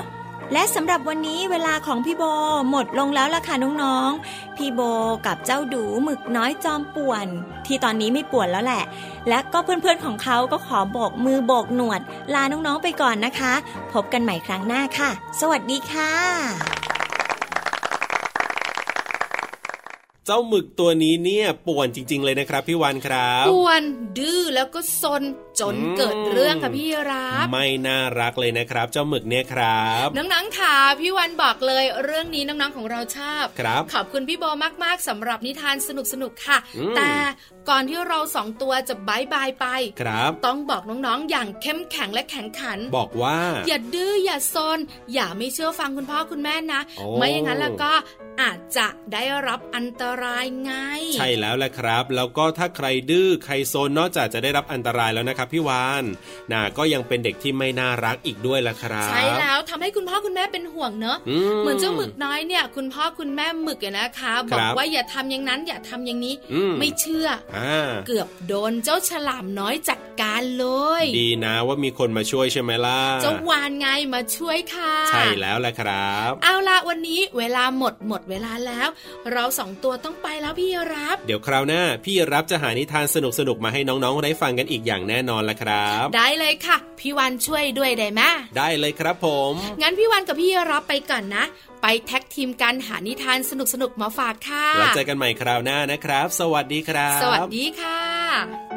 และสำหรับวันนี้เวลาของพี่โบหมดลงแล้วล่ะค่ะน้องๆ พี่โบกับเจ้าดูหมึกน้อยจอมป่วน ที่ตอนนี้ไม่ป่วนแล้วแหละ และก็เพื่อนๆของเขาก็ขอโบกมือโบกหนวด ลาน้องๆไปก่อนนะคะ พบกันใหม่ครั้งหน้าค่ะ สวัสดีค่ะ เจ้าหมึกตัวนี้เนี่ยป่วนจริง ๆ เลยนะครับพี่วันครับป่วนดื้อแล้วก็ซนจนอืมเกิดเรื่องค่ะพี่รับไม่น่ารักเลยนะครับ เจ้าหมึกเนี่ยครับน้องๆค่ะพี่วันบอกเลยเรื่องนี้น้องๆของเราชอบครับขอบคุณพี่โบมากๆสำหรับนิทานสนุกๆค่ะอืมแต่ก่อนที่เราสองตัวจะบายบายไปครับต้องบอกน้องๆ อย่างเข้มแข็งและแข็งขัน บอกว่า อย่าดื้ออย่าซนอย่าไม่เชื่อฟังคุณพ่อคุณแม่นะโอ้ไม่อย่างนั้นแล้วก็ อาจจะได้รับอันตรายไง ใช่แล้วแหละครับ แล้วก็ถ้าใครดื้อใครโซนนอกจากจะได้รับอันตรายแล้วนะครับพี่วานน่ะก็ยังเป็นเด็กที่ไม่น่ารักอีกด้วยล่ะครับ ใช่แล้วทำให้คุณพ่อคุณแม่เป็นห่วงเนอะอืมเหมือนเจ้าหมึกน้อยเนี่ย คุณพ่อคุณแม่หมึกอะนะคะบอกว่าอย่าทำอย่างนั้นอย่าทำอย่างนี้อืมไม่เชื่ออ่าเกือบโดนเจ้าฉลามน้อยจัดการเลย ดีนะว่ามีคนมาช่วยใช่ไหมล่ะเจ้าวานไงมาช่วยค่ะ ใช่แล้วแหละครับ เอาละวันนี้เวลาหมดหมดเวลาแล้ว เราสองตัวต้องไปแล้วพี่รับ เดี๋ยวคราวหน้า พี่รับจะหานิทานสนุกๆมาให้น้องๆได้ฟังกันอีกอย่างแน่นอนละครับ ได้เลยค่ะ พี่วันช่วยด้วยได้ไหมได้เลยครับผม งั้นพี่วันกับพี่รับไปก่อนนะ ไปแท็กทีมกันหานิทานสนุกๆมาฝากค่ะแล้วเจอกันใหม่คราวหน้านะครับ สวัสดีครับ สวัสดีค่ะ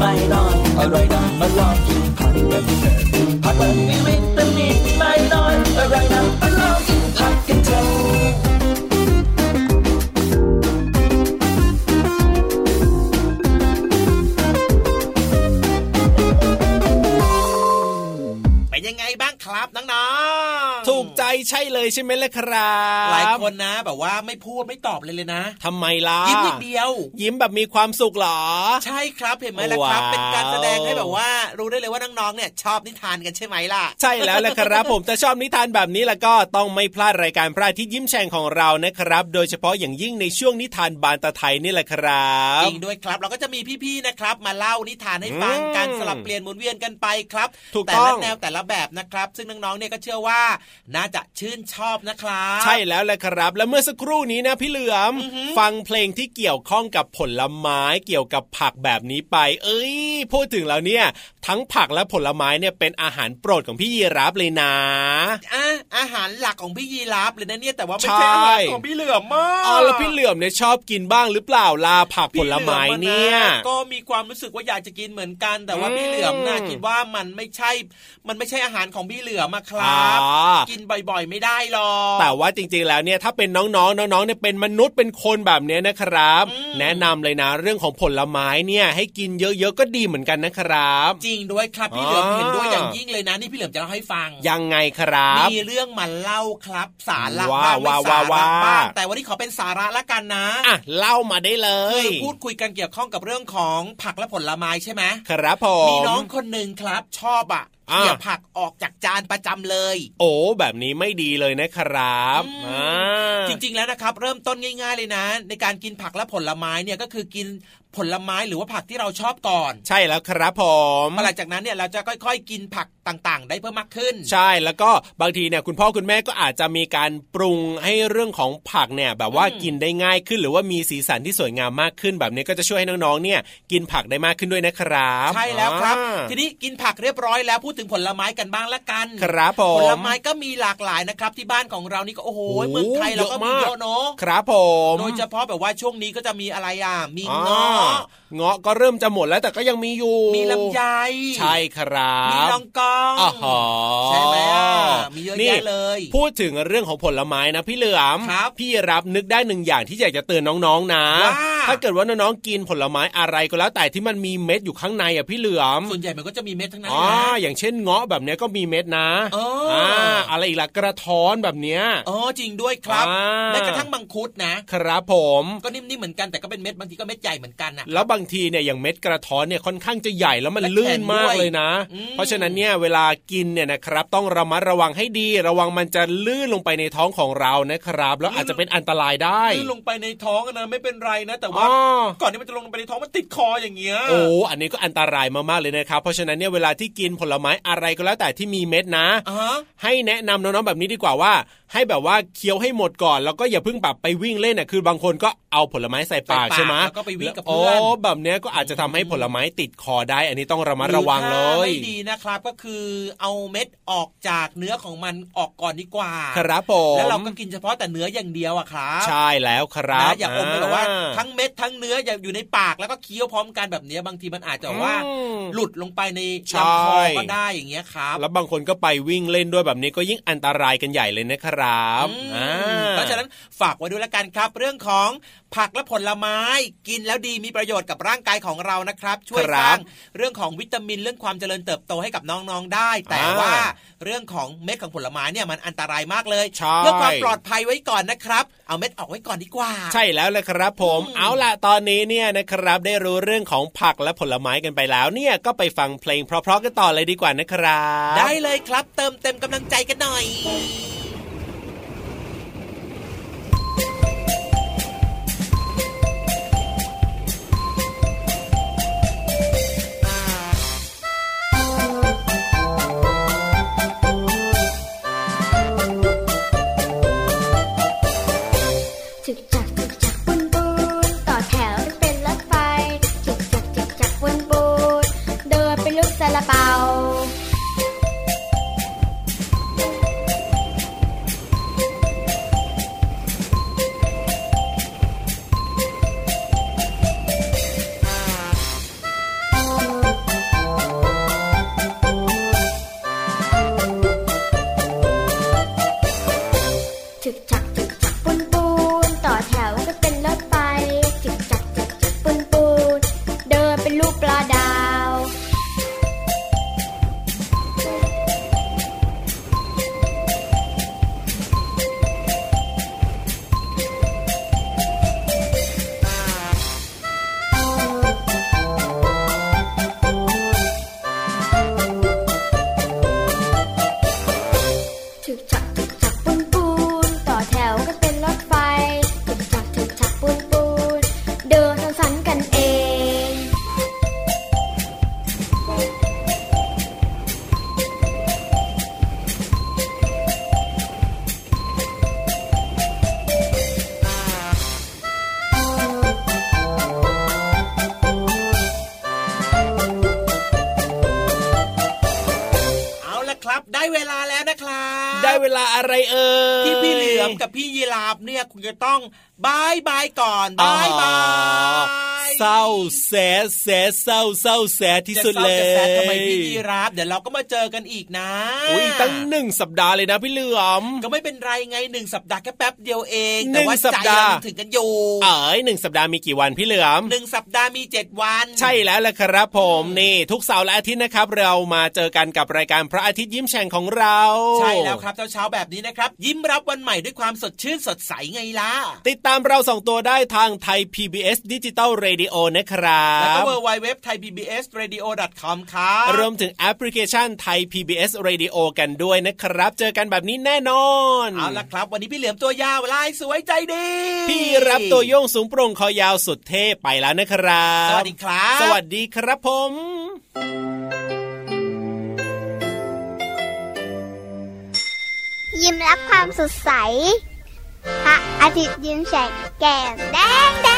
ไม่นอนอร่อยนะมาลองกินผักกันเถอะผักละมีวิตามินไม่น้อยอร่อย ใช่เลยใช่ไหมล่ะครับหลายคนนะ แบบว่าไม่พูดไม่ตอบเลยเลยนะทำไมล่ะยิ้มอย่างเดียว ยิ้มแบบมีความสุขเหรอ ใช่ครับเห็นไหมล่ะครับว้าวเป็นการแสดงให้แบบว่า รู้ได้เลยว่าน้องๆเนี่ยชอบนิทานกันใช่ไหมล่ะ ใช่แล้วแหละครับ ผมถ้าชอบนิทานแบบนี้แล้วก็ต้องไม่พลาดรายการพระอาทิตย์ยิ้มแฉ่งของเรานะครับ โดยเฉพาะอย่างยิ่งในช่วงนิทานบานตะไทยนี่แหละครับจริงด้วยครับเราก็จะมีพี่ๆนะครับ มาเล่านิทานให้ฟังกันอืมสลับเปลี่ยนหมุนเวียนกันไปครับถูกแต่ต้อละงแนวแต่ละแบบนะครับ ซึ่งน้องๆเนี่ยก็เชื่อว่าน่าจะชื่นชอบนะครับใช่แล้วแหละครับ แล้วเมื่อสักครู่นี้นะพี่เหลือม ฟังเพลงที่เกี่ยวข้องกับผลไม้เกี่ยวกับผักแบบนี้ไป เอ้ย พูดถึงแล้วเนี่ย ทั้งผักและผลไม้เนี่ยเป็นอาหารโปรดของพี่ยีรับเลยนะอะอาหารหลักของพี่ยีราฟเลยนะเนี่ยแต่ว่าไม่ใช่ใช่อาหารของพี่เหลือมมากอ๋อแล้วพี่เหลือมเนี่ยชอบกินบ้างหรือเปล่าลาผักผลไม้เนี่ยพี่หลือมอะะก็มีความรู้สึกว่าอยากจะกินเหมือนกัน แต่ว่าอืมพี่เหลือมน่ะคิดว่ามันไม่ใช่ มันไม่ใช่อาหารของพี่เหลือมอะครับอ๋อกินบ่อยๆไม่ได้หรอกแต่ว่าจริงๆแล้วเนี่ยถ้าเป็นน้องๆน้องๆเนี่ยเป็นมนุษย์เป็นคนแบบเนี้ยนะครับ แนะนำเลยนะเรื่องของผลไม้เนี่ยให้กินเยอะๆก็ดีเหมือนกันนะครับ จริงด้วยครับพี่เหลือมเห็นด้วยอย่างยิ่งเลยนะนี่พี่เหลือมจะเล่าให้ฟัง ยังไงครับมีเรื่องมาเล่าครับ สาระว้าบ้างไม่ว้าสาระว้าบ้างแต่วันนี้ขอเป็นสาระละกันนะอะเล่ามาได้เลคืยอพูดคุยกันเกี่ยวข้องกับเรื่องของผักและผลไม้ใช่ไหมครับผมมีน้องคนหนึ่งครับชอบอะอ่า เขี่ยผักออกจากจานประจำเลย โอ้แบบนี้ไม่ดีเลยนะครับอ่าจริงๆแล้วนะครับ เริ่มต้นง่าย ๆเลยนะ ในการกินผักและผลไม้เนี่ยก็คือกิน ผลไม้หรือว่าผักที่เราชอบก่อน ใช่แล้วครับผมหลังจากนั้นเนี่ยเราจะค่อย ๆ กินผักต่างๆ ได้เพิ่มมากขึ้น ใช่แล้วก็บางทีเนี่ยคุณพ่อคุณแม่ก็อาจจะมีการปรุงให้เรื่องของผักเนี่ยแบบว่าอืมกินได้ง่ายขึ้น หรือว่ามีสีสันที่สวยงามมากขึ้น แบบนี้ก็จะช่วยให้น้องๆเนี่ยกินผักได้มากขึ้นด้วยนะครับ ใช่แล้วครับอ่าทีนี้กินผักเรียบร้อยแล้วพูดถึงผลไม้กันบ้างละกัน ครับผมผลไม้ก็มีหลากหลายนะครับที่บ้านของเรานี่ก็โอ้โหโอ้เมืองไทยเราก็มีเยอะเนาะครับผมโดยเฉพาะแบบว่าช่วงนี้ก็จะมีอะไรอะมีอ๋อเงาะ เงาะก็เริ่มจะหมดแล้วแต่ก็ยังมีอยู่ มีลำไยใช่ครับ มีลองกองอ๋อหอใช่ไหมอะมีเยอะนี่แยะเลย พูดถึงเรื่องของผลไม้นะพี่เหลือมครับพี่รับนึกได้หนึ่งอย่างที่อยากจะเตือนน้องๆนะว่าถ้าเกิดว่าน้องๆกินผลไม้อะไรก็แล้วแต่ที่มันมีเม็ดอยู่ข้างในอะพี่เหลือมส่วนใหญ่มันก็จะมีเม็ดทั้งนั้นอ๋อนะอย่างเช่นเงาะแบบเนี้ยก็มีเม็ดนะเอออ่อะไรอีกล่ะกระท้อนแบบเนี้ยอ๋อจริงด้วยครับอ่าแม้กระทั่งมังคุดนะ ครับผมก็นิ่มๆเหมือนกันแต่ก็เป็นเม็ดบางทีก็เม็ดใหญ่เหมือนกันอะแล้วบางทีเนี่ยอย่างเม็ดกระท้อนเนี่ยค่อนข้างจะใหญ่แล้วมันและลื่แข็นงมากด้วยเลยนะอืมเพราะฉะนั้นเนี่ยเวลากินเนี่ยนะครับ ต้องระมัดระวังให้ดี ระวังมันจะลื่นลงไปในท้องของเรานะครับ แล้วอาจจะเป็นอันตรายได้ลื่นลงไปในท้องอะนะไม่เป็นไรนะ แต่ว่าอ๋อก่อนที่มันจะลงไปในท้องมันติดคออย่างเงี้ยโอ้อันนี้ก็อันตรายมากๆเลยนะครับเพราะฉะนั้นเนี่ยเวลาที่กินผลไม้อะไรก็แล้วแต่ที่มีเม็ดนะอ่าฮะให้แนะนำน้องๆแบบนี้ดีกว่าว่า ให้แบบว่าเคี้ยวให้หมดก่อน แล้วก็อย่าเพิ่งแบบไปวิ่งเล่นน่ะคือบางคนก็เอาผลไม้ใส่ปากใส่ปากใช่ไหมแล้วก็ไปวิ่งกับโอ้เพื่อนแบบเนี้ยก็อาจจะทำให้ผลไม้ติดคอได้ อันนี้ต้องระมัดระวังเลหรือถ้ายไม่ดีนะครับก็คือเอาเม็ดออกจากเนื้อของมันออกก่อนดีกว่าครับผมแล้วเราก็กินเฉพาะแต่เนื้ออย่างเดียวอะครับใช่แล้วครับนะอย่าอมไปแบบว่าทั้งเม็ดทั้งเนื้ออย่าอยู่ในปากแล้วก็เคี้ยวพร้อมกันแบบเนี้ยบางทีมันอาจจะว่าอืมหลุดลงไปในใช่ลำคอก็ได้อย่างเงี้ยครับ แล้วบางคนก็ไปวิ่งเล่นด้วยแบบนี้ก็ยิ่งอันตรายกันใหญ่เลยนะครับอืมอ่าเพราะฉะนั้นฝากไว้ด้วยละกันครับ เรื่องของ ผักและผลไม้กินแล้วดีมีประโยชน์กับร่างกายของเรานะครับ ช่วยครับสร้างเรื่องของวิตามินเรื่องความเจริญเติบโตให้กับน้องๆได้ แต่อ่าว่าเรื่องของเม็ดของผลไม้เนี่ยมันอันตรายมากเลยใช่เพื่อความปลอดภัยไว้ก่อนนะครับ เอาเม็ดออกไว้ก่อนดีกว่า ใช่แล้วแหละครับผมอืมเอาล่ะตอนนี้เนี่ยนะครับได้รู้เรื่องของผักและผลไม้กันไปแล้วเนี่ยก็ไปฟังเพลงเพราะๆกันต่อเลยดีกว่านะครับ ได้เลยครับ เติมเต็มกำลังใจกันหน่อย ต้อง bye bye ก่อน bye bye แสแสเศร้าเศร้าแสที่สุดเลยจะเศร้าจะแสบทำไมพี่ยีราฟเดี๋ยวเราก็มาเจอกันอีกนะอุ้ยตั้งหนึ่งสัปดาห์เลยนะพี่เหลือมก็ไม่เป็นไรไงหนึ่งสัปดาห์แค่แป๊บเดียวเองหนึ่งสัปดาห์แต่ว่าใจเราถึงกันอยู่เอ๋ยหนึ่งสัปดาห์มีกี่วันพี่เหลือมหนึ่งสัปดาห์มีเจ็ดวัน ใช่แล้วล่ะครับผมนี่ ทุกเสาร์และอาทิตย์นะครับ เรามาเจอกันกับรายการพระอาทิตย์ยิ้มแฉ่งของเรา ใช่แล้วครับเช้าๆแบบนี้นะครับ ยิ้มรับวันใหม่ด้วยความสดชื่นสดใสไงล่ะติดตามเราสองตัวได้ทางไทย PBS ดิจิตอลเรดิโอนะครัแล้วก็บเวอร์ไวเว็บไทยพีบีเอสเรดิโอคอมครับรวมถึงแอปพลิเคชันไทย PBS Radio กันด้วยนะครับ เจอกันแบบนี้แน่นอน เอาละครับ วันนี้พี่เหลือมตัวยาวลายสวยใจดี พี่ยีราฟตัวโย่งสูงโปร่งคอยาวสุดเท่ไปแล้วนะครับ สวัสดีครับ สวัสดีครับผมยิ้มรับความสดใส พระอาทิตย์ยิ้มแฉกแก้มแดงแด